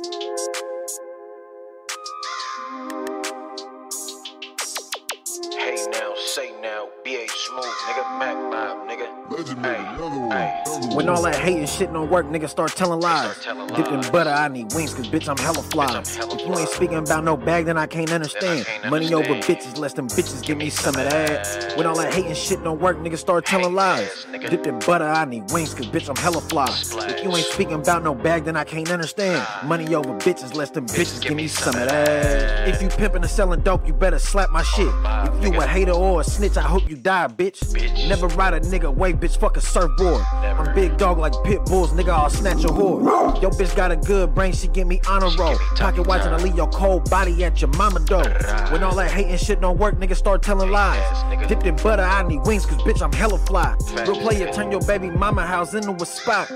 podcast. Hey now, say now, BA smooth, nigga, Mac vibe, nigga. Legend made Hey, another one. hey. Another When all that hate and shit don't work, niggas start telling lies. Start telling Dipped in butter, I need wings, cause bitch, I'm hella fly. I'm hella if you ain't speaking about no bag, then I can't understand. can't Money over bitches, less than bitches give me some of that. When all that hate and shit don't work, niggas start telling Hating lies. ass, nigga. Dipped in butter, I need wings, cause bitch, I'm hella fly. If you ain't speaking about no bag, then I can't understand. Money over bitches, less than bitches give me some of that. If you pimping or selling dope, you better slap my shit. vibe, If you a nigga. Hater or a snitch, I hope you die, bitch. Bitch. Never ride a nigga way, bitch, fuck a surfboard. Never. I'm big dog like pit bulls, nigga, I'll snatch a whore. Yo, bitch got a good brain, she give me honor roll. give me Pocket tummy watching, I leave your cold body at your mama door. When all that hating shit don't work, nigga start telling lies. Dipped in butter, I need wings, cause bitch, I'm hella fly. Real player, turn your baby mama house into a spot.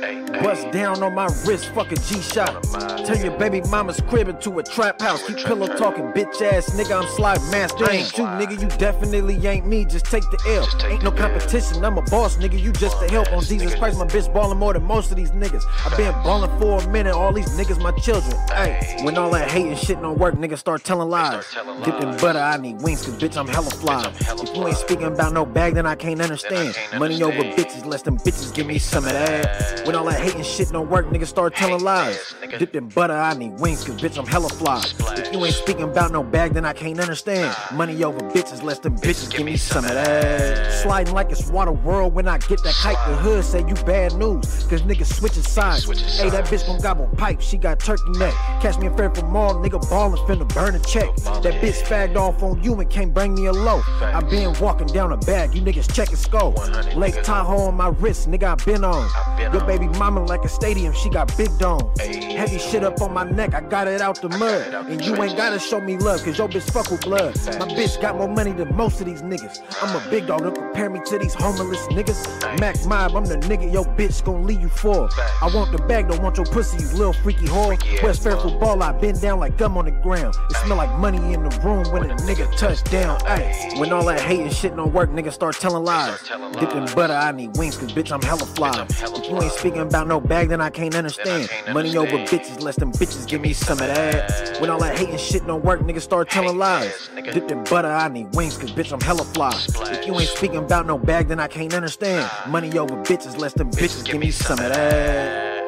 Bust down on my wrist, fuck a G-Shock. On a Turn your baby mama's crib into a trap house. Keep pillow talking, bitch ass nigga, I'm slide master. I ain't you, nigga, you definitely ain't me, just take the L. Take Ain't no the L. competition, I'm a boss, nigga, you just the help on Jesus nigga. Christ, my bitch ballin' more than most of these niggas. I been ballin' for a minute, all these niggas my children. Hey, when all that hate and shit don't work, niggas start telling lies. start telling Dipped in butter, I need wings, cause bitch, I'm hella fly. I'm hella if you ain't speaking about no bag, then I can't understand. can't Money over bitches, less them bitches give me some of that. When all that hate and shit don't work, niggas start telling lies. Dipped in butter, I need wings, cause bitch, I'm hella fly. If you ain't speaking about no bag, then I can't understand. Money over bitches, less them bitches give me some of that. Sliding like it's water world when I get that kite. The hood say you bad news, cause niggas switching sides. Hey, that bitch gon' gobble pipe, she got turkey neck. Catch me in Fairfield Mall, nigga ballin', finna burn a check. That bitch fagged off on you and can't bring me a low. I been walking down a bag, you niggas checkin' skull. 100, Lake. Tahoe on my wrist, nigga, I been on. Your baby mama like a stadium, she got big dome. Heavy shit up on my neck, I got it out the mud. it out the and you ain't gotta show me love, cause your bitch fuck with blood. My bitch got more money than most of these niggas. I'm a big dog, don't compare me to these homeless niggas. Mac Mob, I'm the nigga your bitch gon' leave you for. I want the bag, don't want your pussy, you little freaky whore. West Fairfield ball, I been down like gum on the ground. It smell like money in the room when a nigga touch down. Ayy, when all that hate and shit don't work, niggas start telling lies. telling Dipped in butter, I need wings, cause bitch, I'm hella fly. If you ain't speaking about no bag, then I can't understand. Money over bitches, less them bitches give me some of that. When all that hate and shit don't work, niggas start telling lies. Dipped butter, I need wings, cause bitch, I'm hella fly. If you ain't speaking about no bag, then I can't understand. Money over bitches, less them bitches give me some of that.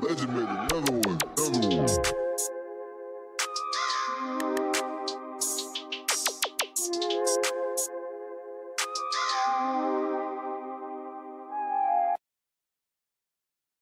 Legend made another one. Another one.